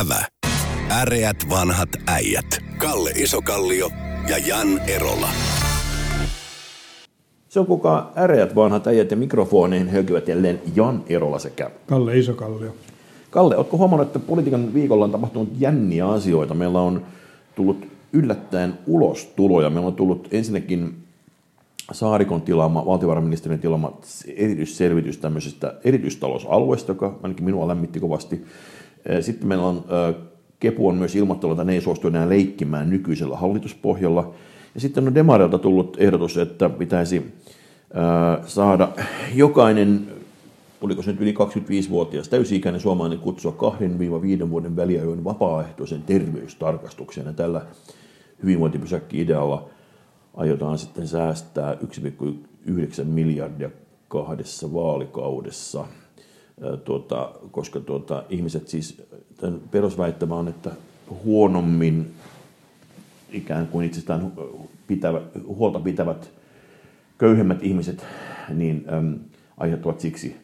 Ävä. Äreät vanhat äijät. Kalle Isokallio ja Jan Erola. Se on kuka äreät vanhat äijät ja mikrofoneihin hölkyvät jälleen Jan Erola sekä Kalle Isokallio. Kalle, oletko huomannut, että politiikan viikolla on tapahtunut jänniä asioita? Meillä on tullut yllättäen ulostuloja. Meillä on tullut ensinnäkin Saarikon tilaama, valtiovarainministeriön tilaama erityisselvitys tämmöisestä erityistalousalueesta, joka ainakin minua lämmitti kovasti. Sitten meillä on, Kepu on myös ilmoittanut, että ne ei suostu enää leikkimään nykyisellä hallituspohjalla. Ja sitten on Demarilta tullut ehdotus, että pitäisi saada jokainen, oliko se nyt yli 25-vuotias täysi-ikäinen suomalainen kutsua 2-5 vuoden väliajoin vapaaehtoisen terveystarkastukseen. Ja tällä hyvinvointipysäkki-idealla aiotaan sitten säästää 1,9 miljardia kahdessa vaalikaudessa, tuota, koska tuota, ihmiset siis, tämän perusväittämä on, että huonommin ikään kuin itsestään pitävä, huolta pitävät köyhemmät ihmiset niin äm, aiheuttavat siksi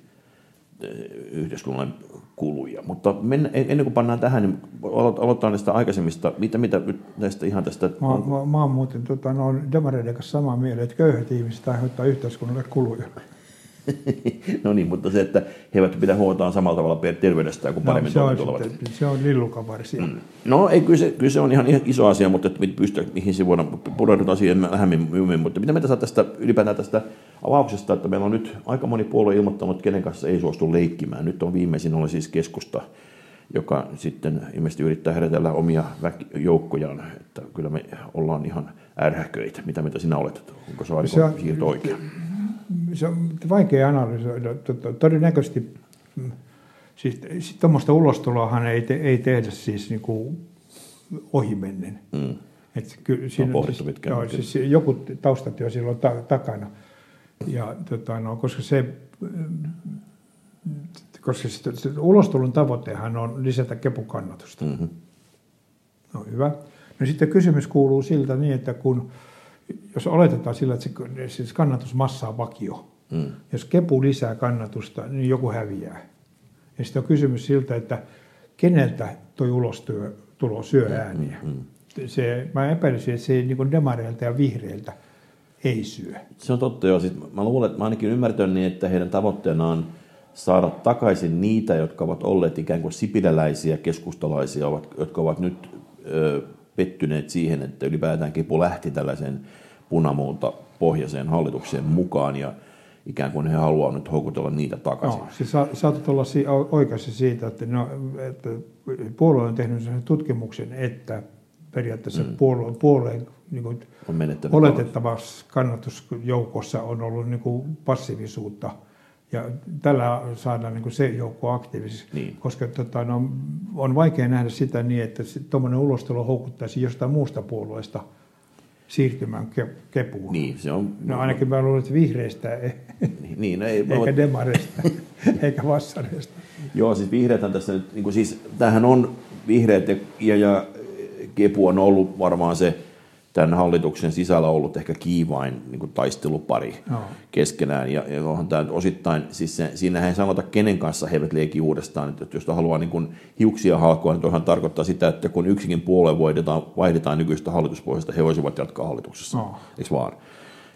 yhteiskunnan kuluja. Mutta mennä, ennen kuin pannaan tähän, niin aloitetaan näistä aikaisemmista. Mitä, mitä näistä ihan tästä... Mä, mä, mä oon muuten tota, no, demareiden kanssa samaa mieltä, että köyhät ihmiset aiheuttaa yhteiskunnalle kuluja. no niin, mutta se, että he eivät pitää huoltaan samalla tavalla terveydestään kuin no, paremmin no, se on, sitten, se on lillukavarsia. Mm. No ei, kyllä se, kyllä se on ihan, iso asia, mutta että pystyy, mihin se voidaan pureuduta siihen lähemmin. Mutta mitä mieltä tästä ylipäätään tästä avauksesta, että meillä on nyt aika moni puolue ilmoittanut, kenen kanssa ei suostu leikkimään. Nyt on viimeisin oli siis keskusta, joka sitten ilmeisesti yrittää herätellä omia joukkojaan, että kyllä me ollaan ihan ärhäköitä. Mitä mitä sinä olet? Onko Saarikon siirto oikein? Se on vaikea analysoida. Todennäköisesti siis, tuommoista ulostuloahan ei, te, ei tehdä siis niin kuin ohimennen. Mm. Et ky, siinä, on siis, joo, siis joku taustat jo silloin ta, takana. Ja, tota, no, koska se, koska se, se ulostulon tavoitehan on lisätä kepukannatusta. Mm-hmm. No hyvä. No sitten kysymys kuuluu siltä niin, että kun jos oletetaan sillä, että se, siis kannatusmassa on vakio, mm. jos kepu lisää kannatusta, niin joku häviää. Ja sitten on kysymys siltä, että keneltä tuo ulostyö tulo syö mm, ääniä. Mm, mm. Se, mä epäilisin, että se ei niin demareilta ja vihreiltä ei syö. Se on totta joo. Siis mä luulen, että mä ainakin ymmärtänyt niin, että heidän tavoitteena on saada takaisin niitä, jotka ovat olleet ikään kuin sipiläläisiä keskustalaisia, jotka ovat nyt ö, pettyneet siihen, että ylipäätään Kipu lähti tällaiseen punamuuta pohjaiseen hallitukseen mukaan ja ikään kuin he haluavat nyt houkutella niitä takaisin. No, siis sa- saatat olla si- oikeassa siitä, että, no, että puolue on tehnyt sen tutkimuksen, että periaatteessa mm. puolue, puolueen niin kuin, on oletettavassa kannatusjoukossa on ollut niin kuin passiivisuutta. Ja tällä saadaan niin se joukko aktiivisesti, niin. koska tota, no, on vaikea nähdä sitä niin, että tuommoinen ulostulo houkuttaisi jostain muusta puolueesta – siirtymään kepuun. Niin, se on... No ainakin mä luulen, että vihreistä ei, niin, niin no ei, eikä mä... demareista, eikä vassareista. Joo, siis vihreät tässä nyt, niin kuin siis, tämähän on vihreät ja, ja, ja kepu on ollut varmaan se tämän hallituksen sisällä ollut ehkä kiivain niin kuin taistelupari no. keskenään. Ja, ja onhan tämä osittain, siis se, siinähän ei sanota, kenen kanssa he eivät leiki uudestaan. Että jos haluaa niin kuin hiuksia halkoa, niin toihan tarkoittaa sitä, että kun yksikin puolue vaihdetaan, vaihdetaan nykyistä hallituspohjasta, he voisivat jatkaa hallituksessa. No. Eikö vaan?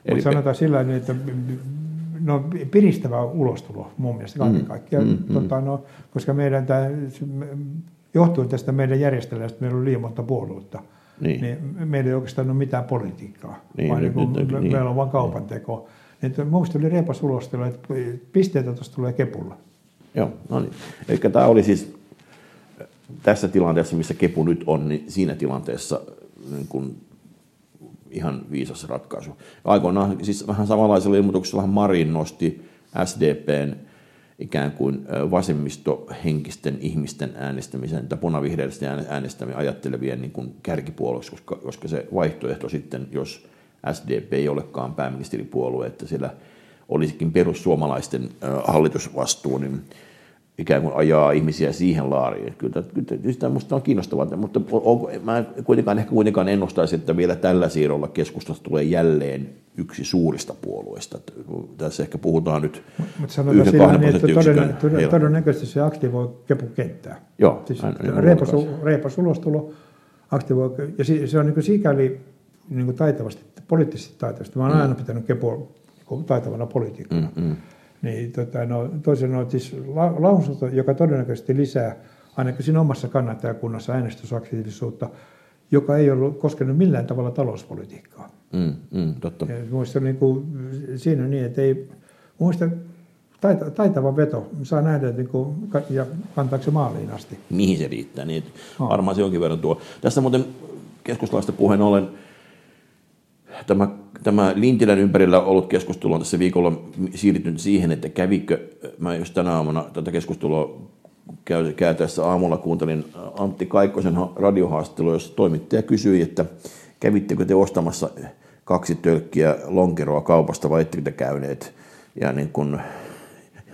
Eli... sanotaan sillä tavalla, että no, piristävä ulostulo mun mielestä kaiken mm, kaikkiaan, mm, tota, no, koska meidän tämä, johtuu tästä meidän järjestelmästä, meillä on liian monta puoluetta niin. niin meillä ei oikeastaan ole mitään politiikkaa, niin, vaan nyt, niin nyt, me, niin. meillä on vain kaupanteko. Niin. Että mielestäni oli reipas ulostelu, että pisteitä tuosta tulee kepulla. Joo, no niin. Eli tämä oli siis tässä tilanteessa, missä kepu nyt on, niin siinä tilanteessa niin kuin ihan viisas ratkaisu. Aikoinaan siis vähän samanlaisella ilmoituksella Marin nosti SDPn ikään kuin vasemmistohenkisten ihmisten äänestämisen tai punavihreistä äänestämisen ajattelevien niin kuin kärkipuolueeksi, koska, koska se vaihtoehto sitten, jos SDP ei olekaan pääministeripuolue, että siellä olisikin perussuomalaisten hallitusvastuu, niin ikään kuin ajaa ihmisiä siihen laariin. Kyllä, kyllä tämä minusta on kiinnostavaa, mutta onko, mä kuitenkaan ehkä kuitenkaan ennustaisi, että vielä tällä siirrolla keskustasta tulee jälleen yksi suurista puolueista. Tässä ehkä puhutaan nyt Mutta sanotaan yhden kahden niin, että prosenttiyksikön toden, toden, heillä. todennäköisesti se aktivoi kepukenttää. Joo, Siis reipas, reipas ulostulo aktivoi, ja si- se on niin sikäli niin kuin taitavasti, poliittisesti taitavasti. Mä oon aina pitänyt kepua niin taitavana poliitikkona. Mm, mm. Niin, tota, no, toisin sanoen, siis la, lausunto, joka todennäköisesti lisää ainakin siinä omassa kannattajakunnassa äänestysaktiivisuutta, joka ei ollut koskenut millään tavalla talouspolitiikkaa. Mm, mm, totta. Ja muista niin kuin, siinä niin, että ei, muista taita, taitava veto, saa nähdä niin kuin, ja kantaako se maaliin asti. mihin se riittää. Niin, Oh. varmaan se jonkin verran tuo. Tästä muuten keskustalaista puheen ollen, tämä, tämä Lintilän ympärillä ollut keskustelu on tässä viikolla siirtynyt siihen, että kävikö, mä just tänä aamuna tätä keskustelua käytäessä aamulla kuuntelin Antti Kaikkosen ha- radiohaastattelua, jossa toimittaja kysyi, että kävittekö te ostamassa kaksi tölkkiä lonkeroa kaupasta vai ettekö te käyneet? Ja niin kun,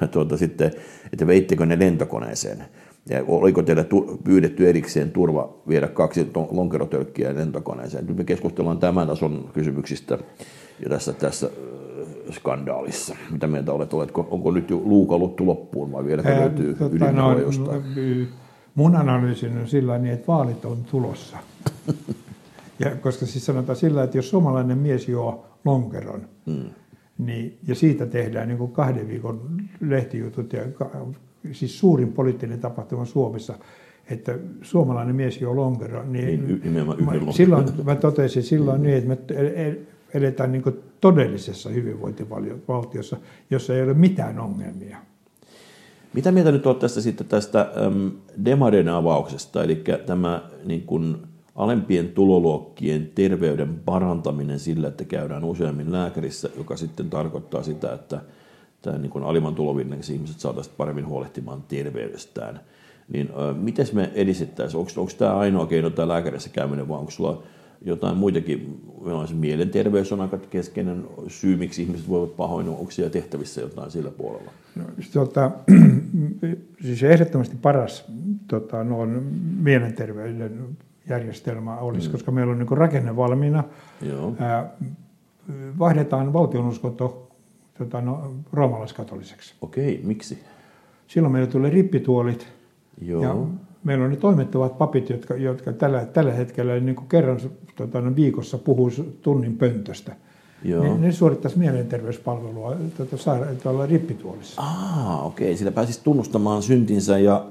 ja tuota sitten, että veittekö ne lentokoneeseen. Ja oliko teillä pyydetty erikseen turva viedä kaksi lonkerotölkkiä lentokoneeseen? Nyt me keskustellaan tämän tason kysymyksistä ja tässä, tässä äh, skandaalissa. Mitä mieltä olet? Oletko, onko nyt jo luukaluttu loppuun vai vieläkö Ää, löytyy tota, ydinvoima no, jostain? Mun analyysi on sillä niin, että vaalit on tulossa. ja, koska siis sanotaan sillä, että jos suomalainen mies juo lonkeron, Mm. niin, ja siitä tehdään niin kuin kahden viikon lehtijutut, ja ka- siis suurin poliittinen tapahtuma Suomessa, että suomalainen mies juo lonkeron, niin, Niin, y- mä, silloin mä totesin silloin niin, että me el- el- eletään niin todellisessa hyvinvointivaltiossa, jossa ei ole mitään ongelmia. Mitä mieltä nyt olet tästä sitten tästä äm, Demaden avauksesta, eli tämä niin kuin, alempien tuloluokkien terveyden parantaminen sillä, että käydään useammin lääkärissä, joka sitten tarkoittaa sitä, että tämä niin kuin alimman tulovirran ihmiset saataisiin paremmin huolehtimaan terveydestään. Niin äh, miten me edistettäisiin? Onko, onko tämä ainoa keino tämä lääkärissä käyminen vai onko sulla jotain muitakin, mielenterveys on aika keskeinen syy, miksi ihmiset voivat pahoin, onko siellä tehtävissä jotain sillä puolella? No, tota, siis ehdottomasti paras tota, no, mielenterveyden järjestelmä olisi, mm. koska meillä on niin rakenne valmiina. Joo. Ää, vaihdetaan valtionuskonto tota, no, roomalaiskatoliseksi. Okei, miksi? Silloin meillä tulee rippituolit Joo. ja meillä on ne toimettavat papit, jotka, jotka tällä, tällä hetkellä niin kuin kerran tota, no, viikossa puhuu tunnin pöntöstä. Joo. Ne, ne suorittaisi mielenterveyspalvelua tota, saira- tuolla rippituolissa. Ah, okei. Sillä pääsisi tunnustamaan syntinsä ja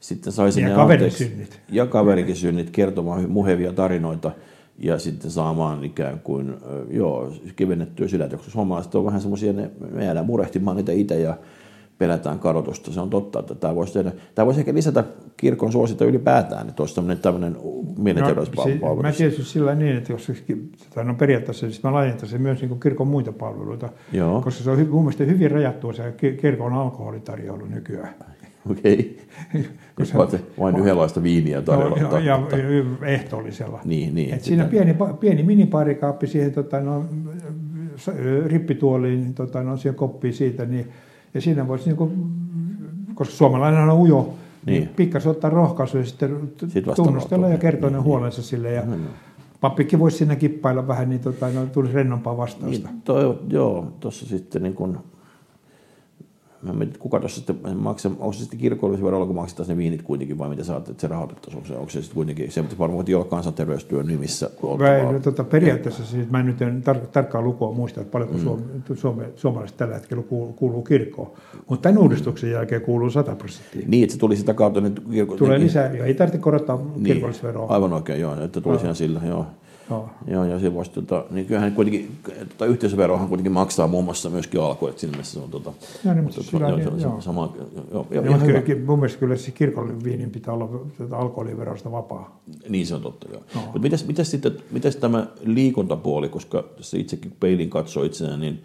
sitten saisi Ja ne anteeksi. synnit. Ja kaverikin synnit kertomaan muhevia tarinoita ja sitten saamaan ikään kuin, joo, kevennettyä sydäntä, koska suomalaiset on vähän semmoisia, ne, me jäädään murehtimaan niitä itse ja pelätään kadotusta. Se on totta, että tämä voisi, tehdä, tämä voisi ehkä lisätä kirkon suosita ylipäätään, että olisi tämmöinen, tämmöinen No, mielenterveyspalvelu. mä tietysti sillä niin, että jos tai no periaatteessa siis mä laajentaisin myös niin kirkon muita palveluita, Joo. koska se on mun mielestä hyvin rajattua se ki- kirkon alkoholitarjoulu nykyään. Okei. Koska- Koska vain yhdenlaista viiniä tarjolla. No, ja, mutta- ehtoollisella. Niin, niin. Et siinä pieni, pieni minipaarikaappi siihen tota, no, rippituoliin, tota, no, siihen koppiin siitä, niin, ja siinä voisi, niinku, koska suomalainen on ujo, niin, Niin. niin pikkasen ottaa rohkaisu ja sitten Sit vasta tunnustella ja kertoa ne Niin, huolensa sille. Ja joo. pappikin voisi siinä kippailla vähän, niin tota, no, tulisi rennompaa vastausta. Niin, toi, joo, tuossa sitten niin kun, mä mietin, kuka tuossa sitten maksaa, onko se sitten kirkollisverolla, kun maksetaan ne viinit kuitenkin, vai mitä sä ajattelet, että se rahoitettaisiin, onko se, onko se sitten kuitenkin, se mutta varmaan voi olla kansanterveystyön nimissä. Oltavaa. en, tota, periaatteessa siis mä en nyt en tar- tarkkaa lukua muista, että paljonko Mm. suome, suome, suomalaiset tällä hetkellä kuuluu, kuuluu kirkkoon. Mutta tämän uudistuksen jälkeen kuuluu 100 prosenttia. Niin, että se tuli sitä kautta nyt kirkko, Tulee niin, lisää, ja ei tarvitse korottaa niin, kirkollisveroa. Aivan oikein, joo, että tuli ihan sillä, joo. Joo. Joo, ja se voisi, tota, niin kyllähän kuitenkin, tota, yhteisöverohan kuitenkin maksaa muun muassa myöskin alkoa, että siinä mielessä se on tota, Joo, niin, mutta sillä joo, niin, se on joo. sama, joo, joo, Ja ihan mutta hyvä. kyllä, mun mielestä kyllä se kirkollinen viinin pitää olla tätä alkoholiverosta vapaa. Niin se on totta, joo. No. Mutta mitäs, mitäs sitten, mitäs tämä liikuntapuoli, koska tässä itsekin peilin katsoo itseään, niin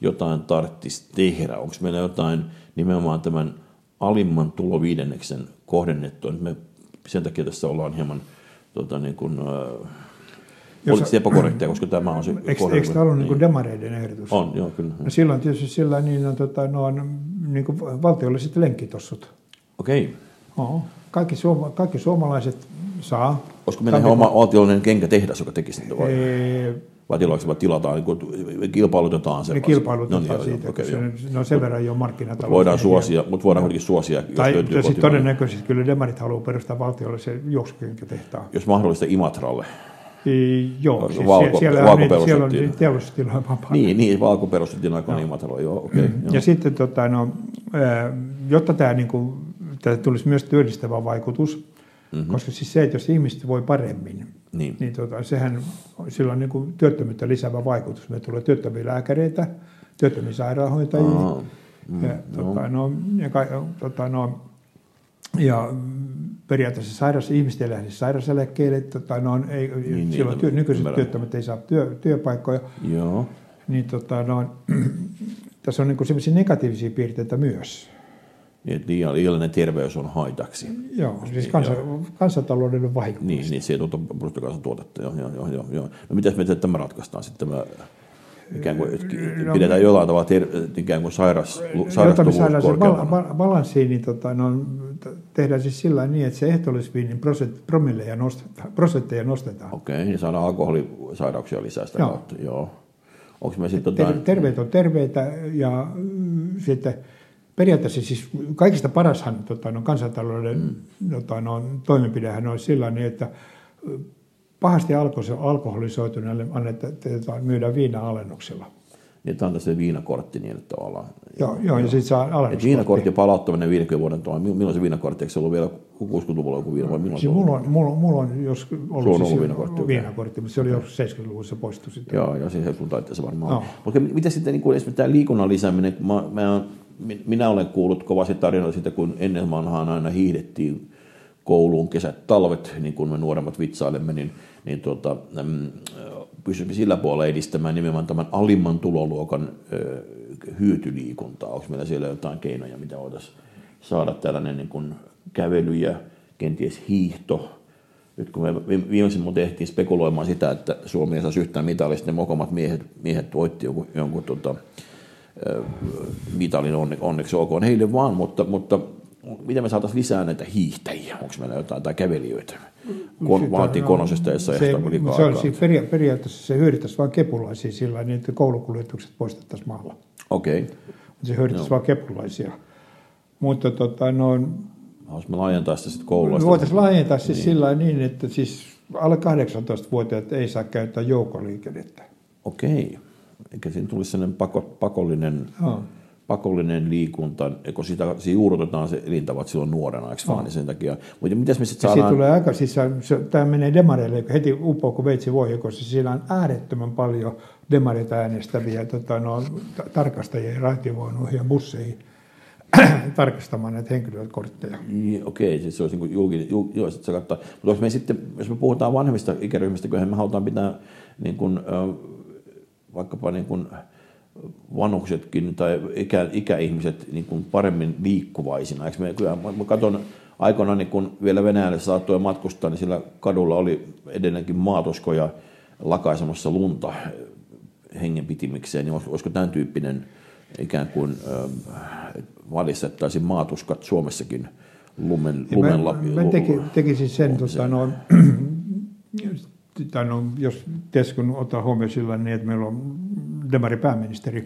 jotain tarttisi tehdä. Onko meillä jotain nimenomaan tämän alimman tuloviidenneksen kohdennettua? Nyt me sen takia tässä ollaan hieman tota, niin kuin, äh, poliittisesti epäkorrekteja, koska tämä on se Eikö, eikö tämä ollut niin. niin. demareiden ehdotus? On, joo, kyllä. No silloin tietysti sillä niin on, tota, no, on niin kuin valtiolliset lenkkitossut. Okei. Oo. Kaikki, suoma, kaikki suomalaiset saa. Olisiko meillä ihan oma valtiollinen kenkätehdas, joka tekisi niitä vai? Ee, vai tilaako vai tilataan, niin kun kilpailutetaan se? Ne kilpailutetaan no, niin, siitä, okay, okay, se, no sen verran jo markkinatalous. Voidaan suosia, mutta voidaan kuitenkin suosia, jos Tai löytyy sitten todennäköisesti kyllä demarit haluaa perustaa valtiolle se juoksukenkätehtaan. Jos mahdollista Imatralle. Joo, siis Valko- siellä, on, siellä on perustettiin. niitä teollisuustiloja vapaa. Niin, niin valko perustettiin aikoinaan Imatralla, joo, okei. Okay, joo. Ja sitten, tota, no, jotta tämä niinku, tää tulisi myös työllistävä vaikutus, mm-hmm. koska siis se, että jos ihmiset voi paremmin, Niin. niin tota, sehän sillä on niinku työttömyyttä lisäävä vaikutus. Me tulee työttömiä lääkäreitä, työttömiä sairaanhoitajia. Aa, Mm, ja, tota, no, ja, tota, no, ja mm, periaatteessa sairas, ihmiset ei lähde sairauseläkkeelle, tota, no, ei, Niin, niin, niin, silloin työ, nykyiset ymmärrän. työttömät ei saa työ, työpaikkoja, Joo. niin tota, no, tässä on niin sellaisia negatiivisia piirteitä myös. Niin, liian- liiallinen terveys on haitaksi. Joo, siis kansa, kansantaloudellinen vahinko. Niin, niin se ei tuota bruttokansantuotetta. Joo, joo, joo, joo, joo. No mitäs me tämä ratkaistaan sitten? Tämä, ikään kuin, että No, pidetään jollain tavalla ter, ikään kuin sairas, sairastuvuus korkeammalla. bal- balanssiin, niin tota, no, tehdään siis sillä niin, että se ehtoollisviinin prosent, promilleja nostetaan, prosentteja nostetaan. Okei, ja saadaan alkoholisairauksia lisää sitä Joo. kautta. Joo. Onko me sitten Ter- jotain... terveet on terveitä ja mm, sitten periaatteessa siis kaikista parashan tota, no, kansantalouden mm. tota, no, toimenpidehän on sillä niin, että pahasti alko- alkoholisoituneelle annetaan, myydään viinaa alennuksella. Niin, tämä on tässä viinakortti niin, että tavallaan... Joo, joo ja sitten saa alennuskortti. viinakortin palauttaminen 50 vuoden tuolla, milloin se viinakortti, eikö se ollut vielä 60-luvulla joku viina vai milloin se Siis mulla, on, mulla, mulla on jos ollut, Sulla on ollut siis viinakortti, viinakortti, mutta se oli joskus 70-luvussa poistu sitten. Joo, joo, siis sun taitteessa varmaan. No. Mutta mitä sitten niin kuin esimerkiksi tämä liikunnan lisääminen, mä, mä, minä olen kuullut kovasti tarinoita siitä, kun ennen vanhaan aina hiihdettiin kouluun kesät, talvet, niin kuin me nuoremmat vitsailemme, niin, niin tuota, mm, pystymme sillä puolella edistämään nimenomaan tämän alimman tuloluokan ö, hyötyliikuntaa. Onko meillä siellä jotain keinoja, mitä voitaisiin saada tällainen niin kuin kävely ja kenties hiihto, nyt kun me vi- viimeisin mun tehtiin spekuloimaan sitä, että Suomi ei saisi yhtään mitalista, sitten mokomat miehet, miehet voitti jonkun, jonkun tota, mitalin onne, onneksi olkoon heille vaan, mutta, mutta miten me saataisiin lisää näitä hiihtäjiä? Onko meillä jotain tai kävelijöitä? Kon, Sitä, vaatii no, konosesta ja se, liikaa se siis peria- periaatteessa se hyödyttäisi vain kepulaisia sillä niin, että koulukuljetukset poistettaisiin maalla. Okei. Okay. Se hyödyttäisi vain kepulaisia. Mutta tota, no, Haluaisimme laajentaa sitä sitten koulua. voitaisiin laajentaa siis niin. sillä niin, että siis alle 18-vuotiaat ei saa käyttää joukkoliikennettä. Okei. Eikä siinä tulisi sellainen pako, pakollinen, Joo. Pakollinen liikunta, kun sitä, juurrutetaan se elintavat silloin nuorena, eikö vaan, niin sen takia. Mutta mitäs me sitten Ja siitä saadaan... tulee aika, siis tämä menee demareille heti uppoa kuin veitsi voi, koska siinä on äärettömän paljon demareita äänestäviä tota, no, ta- tarkastajia raitiovoinuihin ja busseihin tarkastamaan näitä henkilökortteja. Niin, Okei, siis se olisi niin julkinen, jul, joo, se kattaa. Mutta jos me sitten, jos me puhutaan vanhemmista ikäryhmistä, kyllähän me halutaan pitää niin kuin, vaikkapa niin kuin vanhuksetkin tai ikä, ikäihmiset niin kuin paremmin liikkuvaisina. Eikö me, kyllä, mä, mä katson aikoinaan, niin kun vielä Venäjälle saattoi matkustaa, niin sillä kadulla oli edelleenkin maatoskoja lakaisemassa lunta hengenpitimikseen, niin olis- olisiko tämän tyyppinen ikään kuin valistettaisiin maatuskat Suomessakin lumen, Ja lumen mä, mä teki, tekisin sen, tota, no, tai no, jos tietysti kun ottaa huomioon sillä niin, että meillä on demari pääministeri,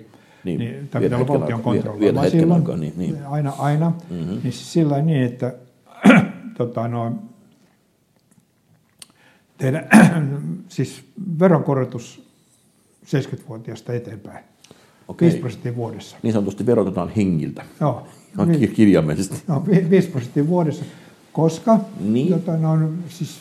Niin, niin, niin tämä pitää olla valtion kontrolloima silloin, aikaa, niin- niin. aina, aina mm-hmm. niin siis sillä niin, että tota, no, tehdä siis veronkorotus 70-vuotiaasta eteenpäin, Okei. 5 prosenttia vuodessa. Niin sanotusti verotetaan hengiltä, Joo, ihan ki- kirjaimellisesti. No, vi- 5 prosenttia vuodessa, koska Niin. tota, no, siis,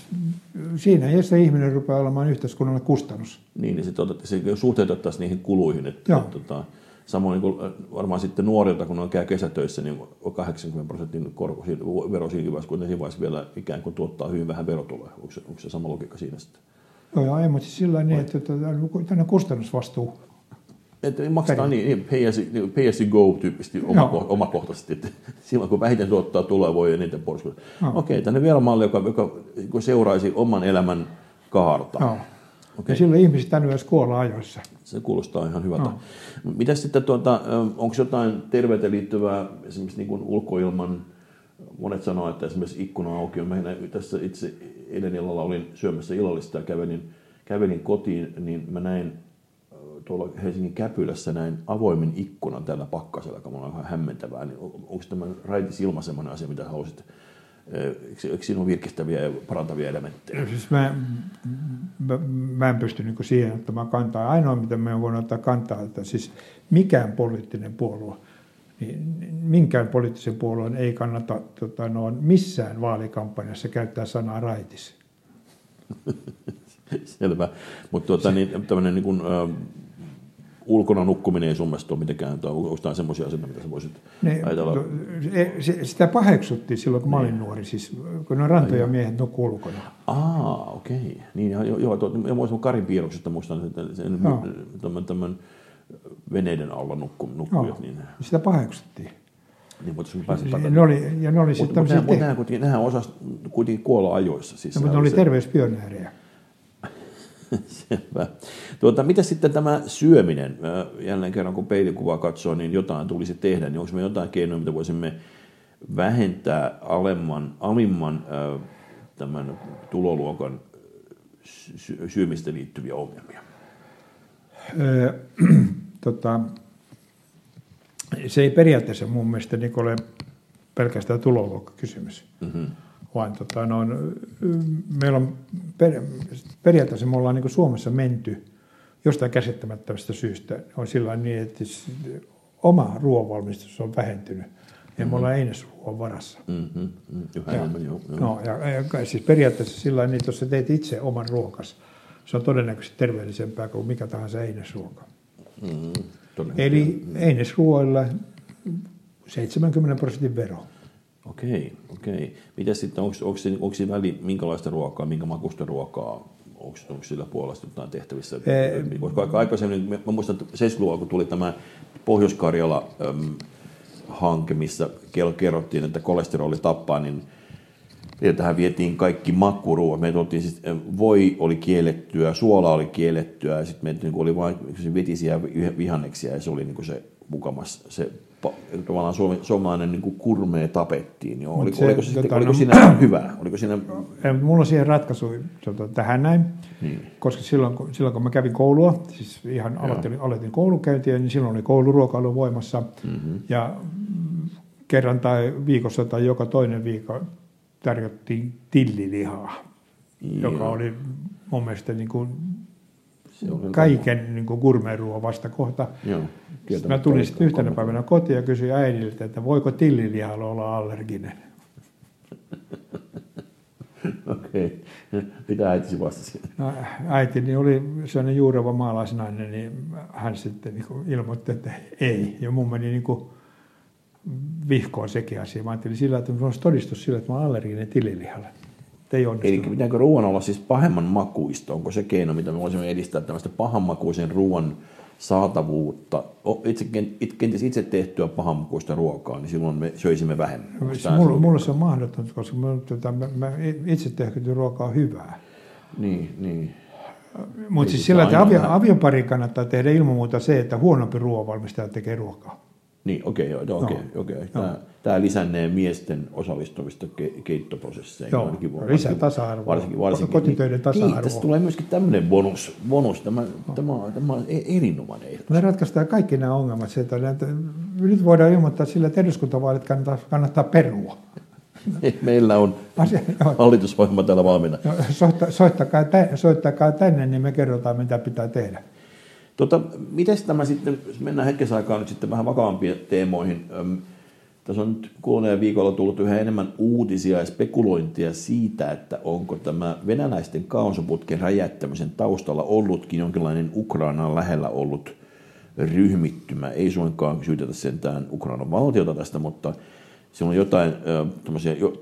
siinä ei se ihminen rupeaa olemaan yhteiskunnalle kustannus. Niin, niin sitten se suhteutettaisiin niihin kuluihin. Että, että, tota, samoin niin kuin varmaan sitten nuorilta, kun ne käy kesätöissä, niin on 80 prosentin vero siinä vaiheessa, kun ne siinä vaiheessa vielä ikään kuin tuottaa hyvin vähän verotuloja. Onko se, onko se sama logiikka siinä sitten? Joo, joo, ei, mutta siis sillä niin, että tota, tänne kustannusvastuu. Että maksetaan niin, niin pay, as, niin pay as you go tyyppisesti omako, omakohtaisesti. Että silloin kun vähiten tuottaa tuloa, voi eniten. Joo. Okei, tänne vielä malli, joka, joka seuraisi oman elämän kaarta. Joo. Okei. Ja silloin ihmiset tänne myös kuolla ajoissa. Se kuulostaa ihan hyvältä. Joo. Mitä sitten, tuota, onko jotain terveyteen liittyvää esimerkiksi niin kuin ulkoilman, monet sanoo, että esimerkiksi ikkuna auki on. Mä tässä itse eilen illalla olin syömässä illallista ja kävelin, kävelin kotiin, niin mä näin tuolla Helsingin Käpylässä näin avoimen ikkunan tällä pakkasella, joka on vähän hämmentävää. Niin on- onko tämä raitisilma semmoinen asia, mitä haluaisit? Eikö, siinä ole virkistäviä ja parantavia elementtejä? Siis mä, mä, mä en pysty niin siihen ottamaan kantaa. Ainoa, mitä mä voin ottaa kantaa, että siis mikään poliittinen puolue, niin minkään poliittisen puolueen ei kannata tota, noin, missään vaalikampanjassa käyttää sanaa raitis. Selvä. Mutta tuota, niin, tämmöinen niin kuin, ö, ulkona nukkuminen ei sun mielestä ole mitenkään, tai onko jotain semmoisia asioita, mitä sä voisit Ne, ajatella? to- se- sitä paheksuttiin silloin, kun mä olin nuori, siis, kun ne rantoja miehet nukkuu ulkona. Aa, okei. Niin, joo, joo, tuo, mä muistan Karin piirroksesta, muistan, että sen, Joo. tämän, tämän veneiden alla nukku, nukkujat, niin, Sitä paheksuttiin. niin mutta sun pääsit Ne oli, ja ne oli Mutta sitten tämmöisiä, mut, te- nehän, kuitenkin, osas kuitenkin kuolla ajoissa. Siis no, mutta ne oli se- terveyspioneereja. Selvä. Tuota, mitä sitten tämä syöminen? Jälleen kerran kun peilikuvaa katsoo, niin jotain tulisi tehdä. Niin onko me jotain keinoja, mitä voisimme vähentää alemman, alimman tämän tuloluokan sy- syömistä liittyviä ongelmia? Öö, tota, se ei periaatteessa mun mielestä niin ole pelkästään tuloluokkakysymys, mm-hmm. Vaan tota, no, meillä on per, periaatteessa me ollaan niin Suomessa menty jostain käsittämättömästä syystä. On sillä niin, että oma ruoanvalmistus on vähentynyt ja me ollaan einesruoan varassa. Mm-hmm. Yhä Ja, enemmän, joo, joo. no, ja, ja, siis periaatteessa sillä niin, että jos sä teet itse oman ruokas, se on todennäköisesti terveellisempää kuin mikä tahansa einesruoka. Mm-hmm. Todella. Eli einesruoilla 70 prosentin vero. Okei, okei. Mitä sitten, onko, onko, onko siinä väli, minkälaista ruokaa, minkä makusta ruokaa, onko, onko sillä puolesta jotain tehtävissä? Ee, Koska aika aikaisemmin, mä muistan, että 70-luvulla, kun tuli tämä Pohjois-Karjala äm, hanke, missä kerrottiin, että kolesteroli tappaa, niin ja tähän vietiin kaikki makkuruuat. Me tuotiin siis, voi oli kiellettyä, suola oli kiellettyä, ja sitten meitä niin oli vain vetisiä vi- vihanneksia, ja se oli niin se mukamas se tavallaan suomi, suomalainen niin kuin kurmee tapettiin. Joo. Oliko, se, oliko, se, sitten, tota, oliko no- siinä hyvä? Oliko siinä, Ja Mulla on siihen ratkaisu tota, tähän näin, niin, koska silloin, kun- silloin kun mä kävin koulua, siis ihan aloitin, aloitin koulukäyntiä, niin silloin oli kouluruokailu voimassa. Mm-hmm. Ja mm, kerran tai viikossa tai joka toinen viikko tarjottiin tillilihaa, joka Joo. oli mun mielestä niin kuin kaiken niin kuin gourmet-ruoan vastakohta. Joo, Sitten mä tulin sitten yhtenä päivänä kotiin ja kysyin äidiltä, että voiko tillilihalla olla allerginen. Okei. Mitä äitisi vastasi? No, äitini oli sellainen juureva maalaisnainen, niin hän sitten niin ilmoitti, että ei. Ja mun meni niin kuin vihkoon sekin asia. Mä ajattelin sillä, että minulla olisi todistus sillä, että mä olen allerginen tililihalle. Että ei Eli onnistunut. pitääkö ruoan olla siis pahemman makuista? Onko se keino, mitä me voisimme edistää tämmöistä pahanmakuisen ruoan saatavuutta? Itse, it- kenties itse tehtyä pahanmakuista ruokaa, niin silloin me söisimme vähemmän. Se, tää mulla, mulla se on mahdotonta, koska mä, tota, mä, mä itse tehty ruoka on hyvää. Niin, niin. Mutta siis se sillä, että avio, avioparin kannattaa tehdä ilman muuta se, että huonompi ruoanvalmistaja tekee ruokaa. Niin, okei, joo, okei, okei. Tämä, tämä lisännee miesten osallistumista ke- keittoprosesseihin. Joo, ainakin- lisää varsinkin- tasa-arvoa. Varsinkin, varsinkin, Kotitöiden tasa-arvoa. Niin, tässä tulee myöskin tämmöinen bonus. bonus. Tämä, tämä, on- tämä on e- erinomainen ehdotus. Me ratkaistaan kaikki nämä ongelmat. Että että nyt voidaan ilmoittaa sillä, että eduskuntavaalit kannattaa, kannattaa perua. Meillä on Asia, hallitusohjelma täällä valmiina. joo, soitta, soittakaa, tä, soittakaa tänne, niin me kerrotaan, mitä pitää tehdä. Tota, miten tämä sitten, mennään hetkessä aikaa nyt sitten vähän vakavampiin teemoihin. Tässä on nyt kuluneen viikolla tullut yhä enemmän uutisia ja spekulointia siitä, että onko tämä venäläisten kaasuputken räjäyttämisen taustalla ollutkin jonkinlainen Ukrainan lähellä ollut ryhmittymä. Ei suinkaan syytetä sentään Ukrainan valtiota tästä, mutta siellä on jotain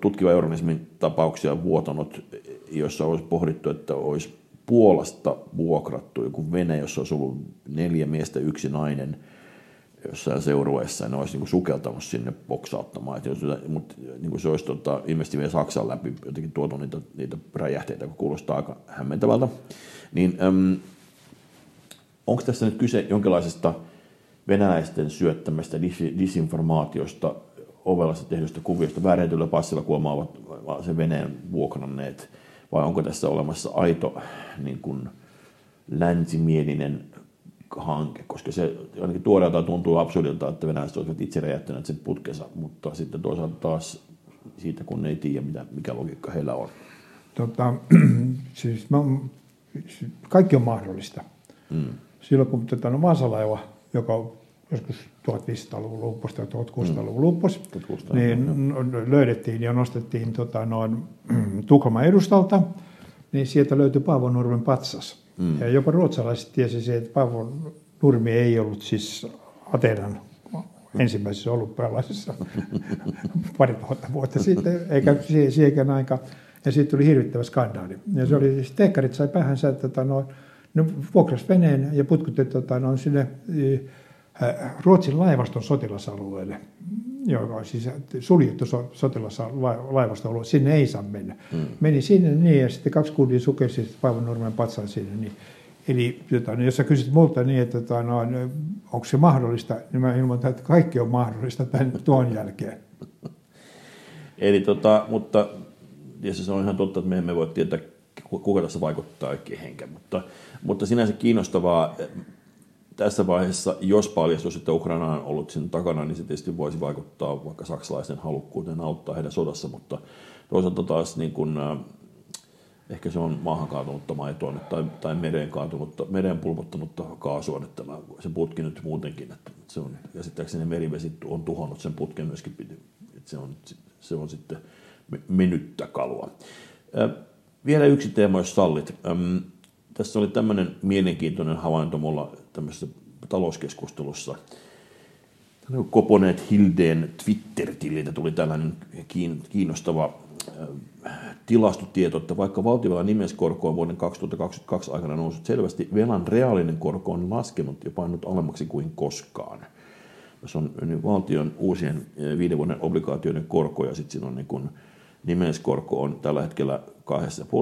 tutkiva journalismin tapauksia vuotanut, jossa olisi pohdittu, että olisi Puolasta vuokrattu joku vene, jossa olisi ollut neljä miestä, yksi nainen jossain seurueessa, ne olisi niin kuin sukeltanut sinne boksauttamaan. Että jos, mutta niin se olisi tota, ilmeisesti vielä Saksan läpi jotenkin tuotu niitä, niitä räjähteitä, joka kuulostaa aika hämmentävältä. Niin, onko tässä nyt kyse jonkinlaisesta venäläisten syöttämästä dis- disinformaatiosta, ovelassa tehdystä kuviosta, väärentyllä passilla kuulemma ovat sen veneen vuokranneet, vai onko tässä olemassa aito niin kuin, länsimielinen hanke, koska se ainakin tuoreeltaan tuntuu absurdilta, että venäläiset olisivat itse räjähtäneet sen putkensa, mutta sitten toisaalta taas siitä, kun ne ei tiedä, mitä, mikä logiikka heillä on. Tota, siis mä, kaikki on mahdollista. Mm. Silloin kun tota, no, Vaasalaiva, joka joskus 1500-luvun lopussa tai 1600-luvun lopussa, mm. niin löydettiin ja nostettiin tota, noin Tukholman edustalta, niin sieltä löytyi Paavonurmen patsas. Mm. Ja jopa ruotsalaiset tiesi että Paavon Nurmi ei ollut siis Ateenan ensimmäisessä olympialaisessa pari tuhatta vuotta sitten, eikä siihen aika. Ja siitä tuli hirvittävä skandaali. Ja se oli, siis tekkarit sai päähänsä, että tota, no, ne vuokras veneen ja putkutti tota, no, sinne Ruotsin laivaston sotilasalueelle, joka on siis suljettu sotilaslaivasto sinne ei saa mennä. Hmm. Meni sinne niin ja sitten kaksi kundia sukelsi Paavo Nurmen patsaan sinne. Niin. Eli jota, niin jos sä kysyt multa niin, että tota, no, onko se mahdollista, niin mä ilmoitan, että kaikki on mahdollista tämän tuon jälkeen. Eli tota, mutta tietysti se on ihan totta, että me emme voi tietää, kuka tässä vaikuttaa kehenkään, mutta, mutta sinänsä kiinnostavaa tässä vaiheessa, jos paljastus, että Ukraina on ollut sen takana, niin se tietysti voisi vaikuttaa vaikka saksalaisten halukkuuteen auttaa heidän sodassa, mutta toisaalta taas niin kuin, äh, ehkä se on maahan kaatunutta maitoa tai, tai mereen kaatunutta, mereen pulpottanutta kaasua, että tämä, se putki nyt muutenkin, että se on, käsittääkseni merivesi on tuhonnut sen putken myöskin, että se on, se on sitten mennyttä kalua. Äh, vielä yksi teema, jos sallit. Tässä oli tämmöinen mielenkiintoinen havainto mulla tämmöisessä talouskeskustelussa. Koponeet Hildeen Twitter-tililtä tuli tällainen kiinnostava äh, tilastotieto, että vaikka valtiovallan nimeskorko on vuoden 2022 aikana noussut selvästi, velan reaalinen korko on laskenut ja painut alemmaksi kuin koskaan. Tässä on valtion uusien äh, viiden vuoden obligaatioiden korko ja sitten siinä on niin kuin nimeskorko on tällä hetkellä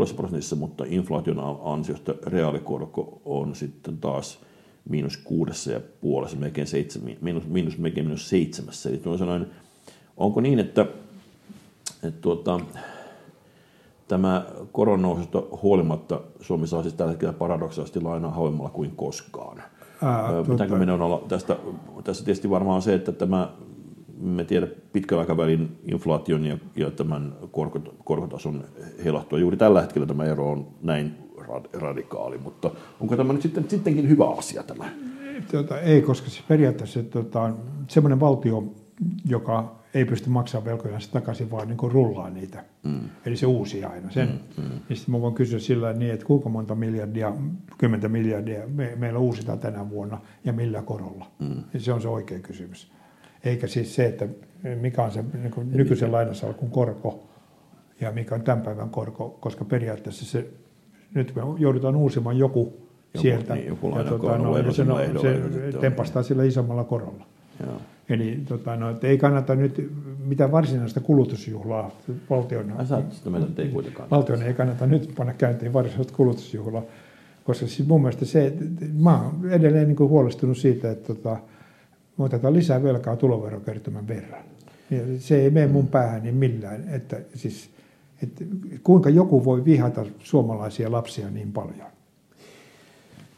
2,5 prosentissa, mutta inflaation ansiosta reaalikorko on sitten taas miinus kuudessa ja puolessa, melkein seitsemän, miinus, miinus, melkein miinus seitsemässä. Eli sanoen, onko niin, että, että tuota, tämä koronoususta huolimatta Suomi saa siis tällä hetkellä paradoksaalisesti lainaa halvemmalla kuin koskaan. Ää, Pitääkö meidän olla tästä, tässä tietysti varmaan on se, että tämä me tiedä pitkän aikavälin inflaation ja, ja tämän korkot, korkotason heilahtua. Juuri tällä hetkellä tämä ero on näin radikaali, mutta onko tämä nyt sitten, sittenkin hyvä asia tämä? Tuota, ei, koska siis periaatteessa tuota, semmoinen valtio, joka ei pysty maksamaan velkojansa takaisin, vaan niin kuin rullaa niitä. Mm. Eli se uusi aina sen. Mm, mm. Ja sitten mä voin kysyä sillä niin, että kuinka monta miljardia, kymmentä miljardia me, meillä uusitaan tänä vuonna ja millä korolla. Mm. Ja se on se oikea kysymys. Eikä siis se, että mikä on se niin kuin nykyisen lainasalkun korko ja mikä on tämän päivän korko, koska periaatteessa se, nyt me joudutaan uusimaan joku, joku sieltä. Niin, joku ja, tuota, no, ja se, no, se tempastaa sillä isommalla korolla. Joo. Eli tota, no, että ei kannata nyt mitään varsinaista kulutusjuhlaa valtion, ei valtion ei kannata nyt panna käyntiin varsinaista kulutusjuhlaa, koska siis mun mielestä se, mä oon edelleen niin kuin huolestunut siitä, että tota, me otetaan lisää velkaa tuloverokertymän verran. Ja se ei mene mun päähäni millään, että, siis, että kuinka joku voi vihata suomalaisia lapsia niin paljon.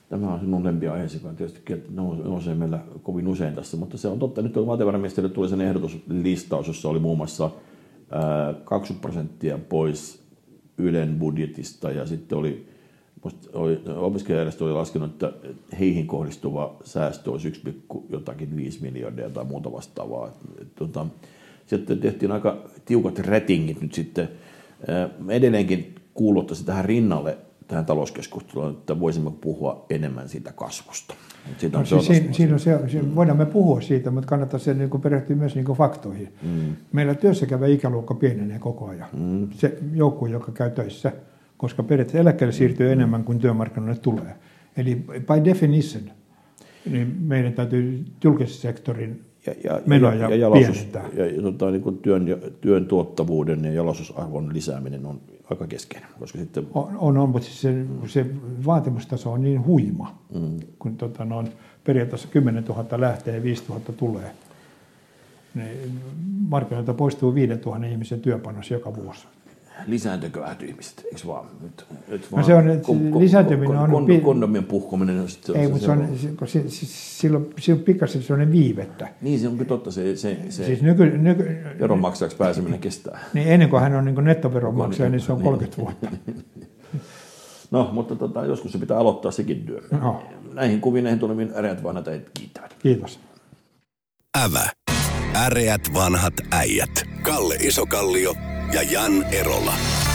Tämä on sinun lempiaiheesi, joka tietysti nousee meillä kovin usein tässä, mutta se on totta. Nyt valtiovarainministeriölle tuli sen ehdotuslistaus, jossa oli muun muassa 20 prosenttia pois Ylen budjetista ja sitten oli opiskelijajärjestö oli laskenut, että heihin kohdistuva säästö olisi 1, jotakin 5 miljardia tai muuta vastaavaa. Tuota, sitten tehtiin aika tiukat rätingit nyt sitten. Edelleenkin kuuluttaisi tähän rinnalle tähän talouskeskusteluun, että voisimme puhua enemmän siitä kasvusta. Siitä on no, se siinä, siinä on se, mm. voidaan me puhua siitä, mutta kannattaa se niin perehtyä myös niin faktoihin. Mm. Meillä työssä käyvä ikäluokka pienenee koko ajan. Mm. Se joukko, joka käy töissä – koska periaatteessa eläkkeelle siirtyy mm. enemmän kuin työmarkkinoille tulee. Eli by definition, niin meidän täytyy julkisen sektorin ja, ja, menoja ja, ja jalostus. Ja, ja tota, niin kuin työn, työn tuottavuuden ja jalostusarvon lisääminen on aika keskeinen. Koska sitten... On, on, on mutta siis se, se vaatimustaso on niin huima, mm. kun tota, no, periaatteessa 10 000 lähtee ja 5 000 tulee. Niin markkinoilta poistuu 5 000 ihmisen työpanos joka vuosi. Lisääntyköät ihmiset, eikö vaan? Nyt, nyt No se on, että lisääntyminen on Kon, pi- kondomien puhkominen. Se, Ei, mutta se on, se, kun se, se, silloin, silloin pikkasen sellainen viivettä. Niin, se onkin totta, se, se, se Siis nyky, nyky, veronmaksajaksi pääseminen kestää. niin ennen kuin hän on niin nettoveronmaksaja, niin se on 30 vuotta. No, mutta tota, joskus se pitää aloittaa sekin työ. No. Näihin kuviin, näihin tuleviin äreät vanhat äijät kiittävät. Kiitos. Ävä. Äreät vanhat äijät. Kalle Isokallio ja Jan Erola.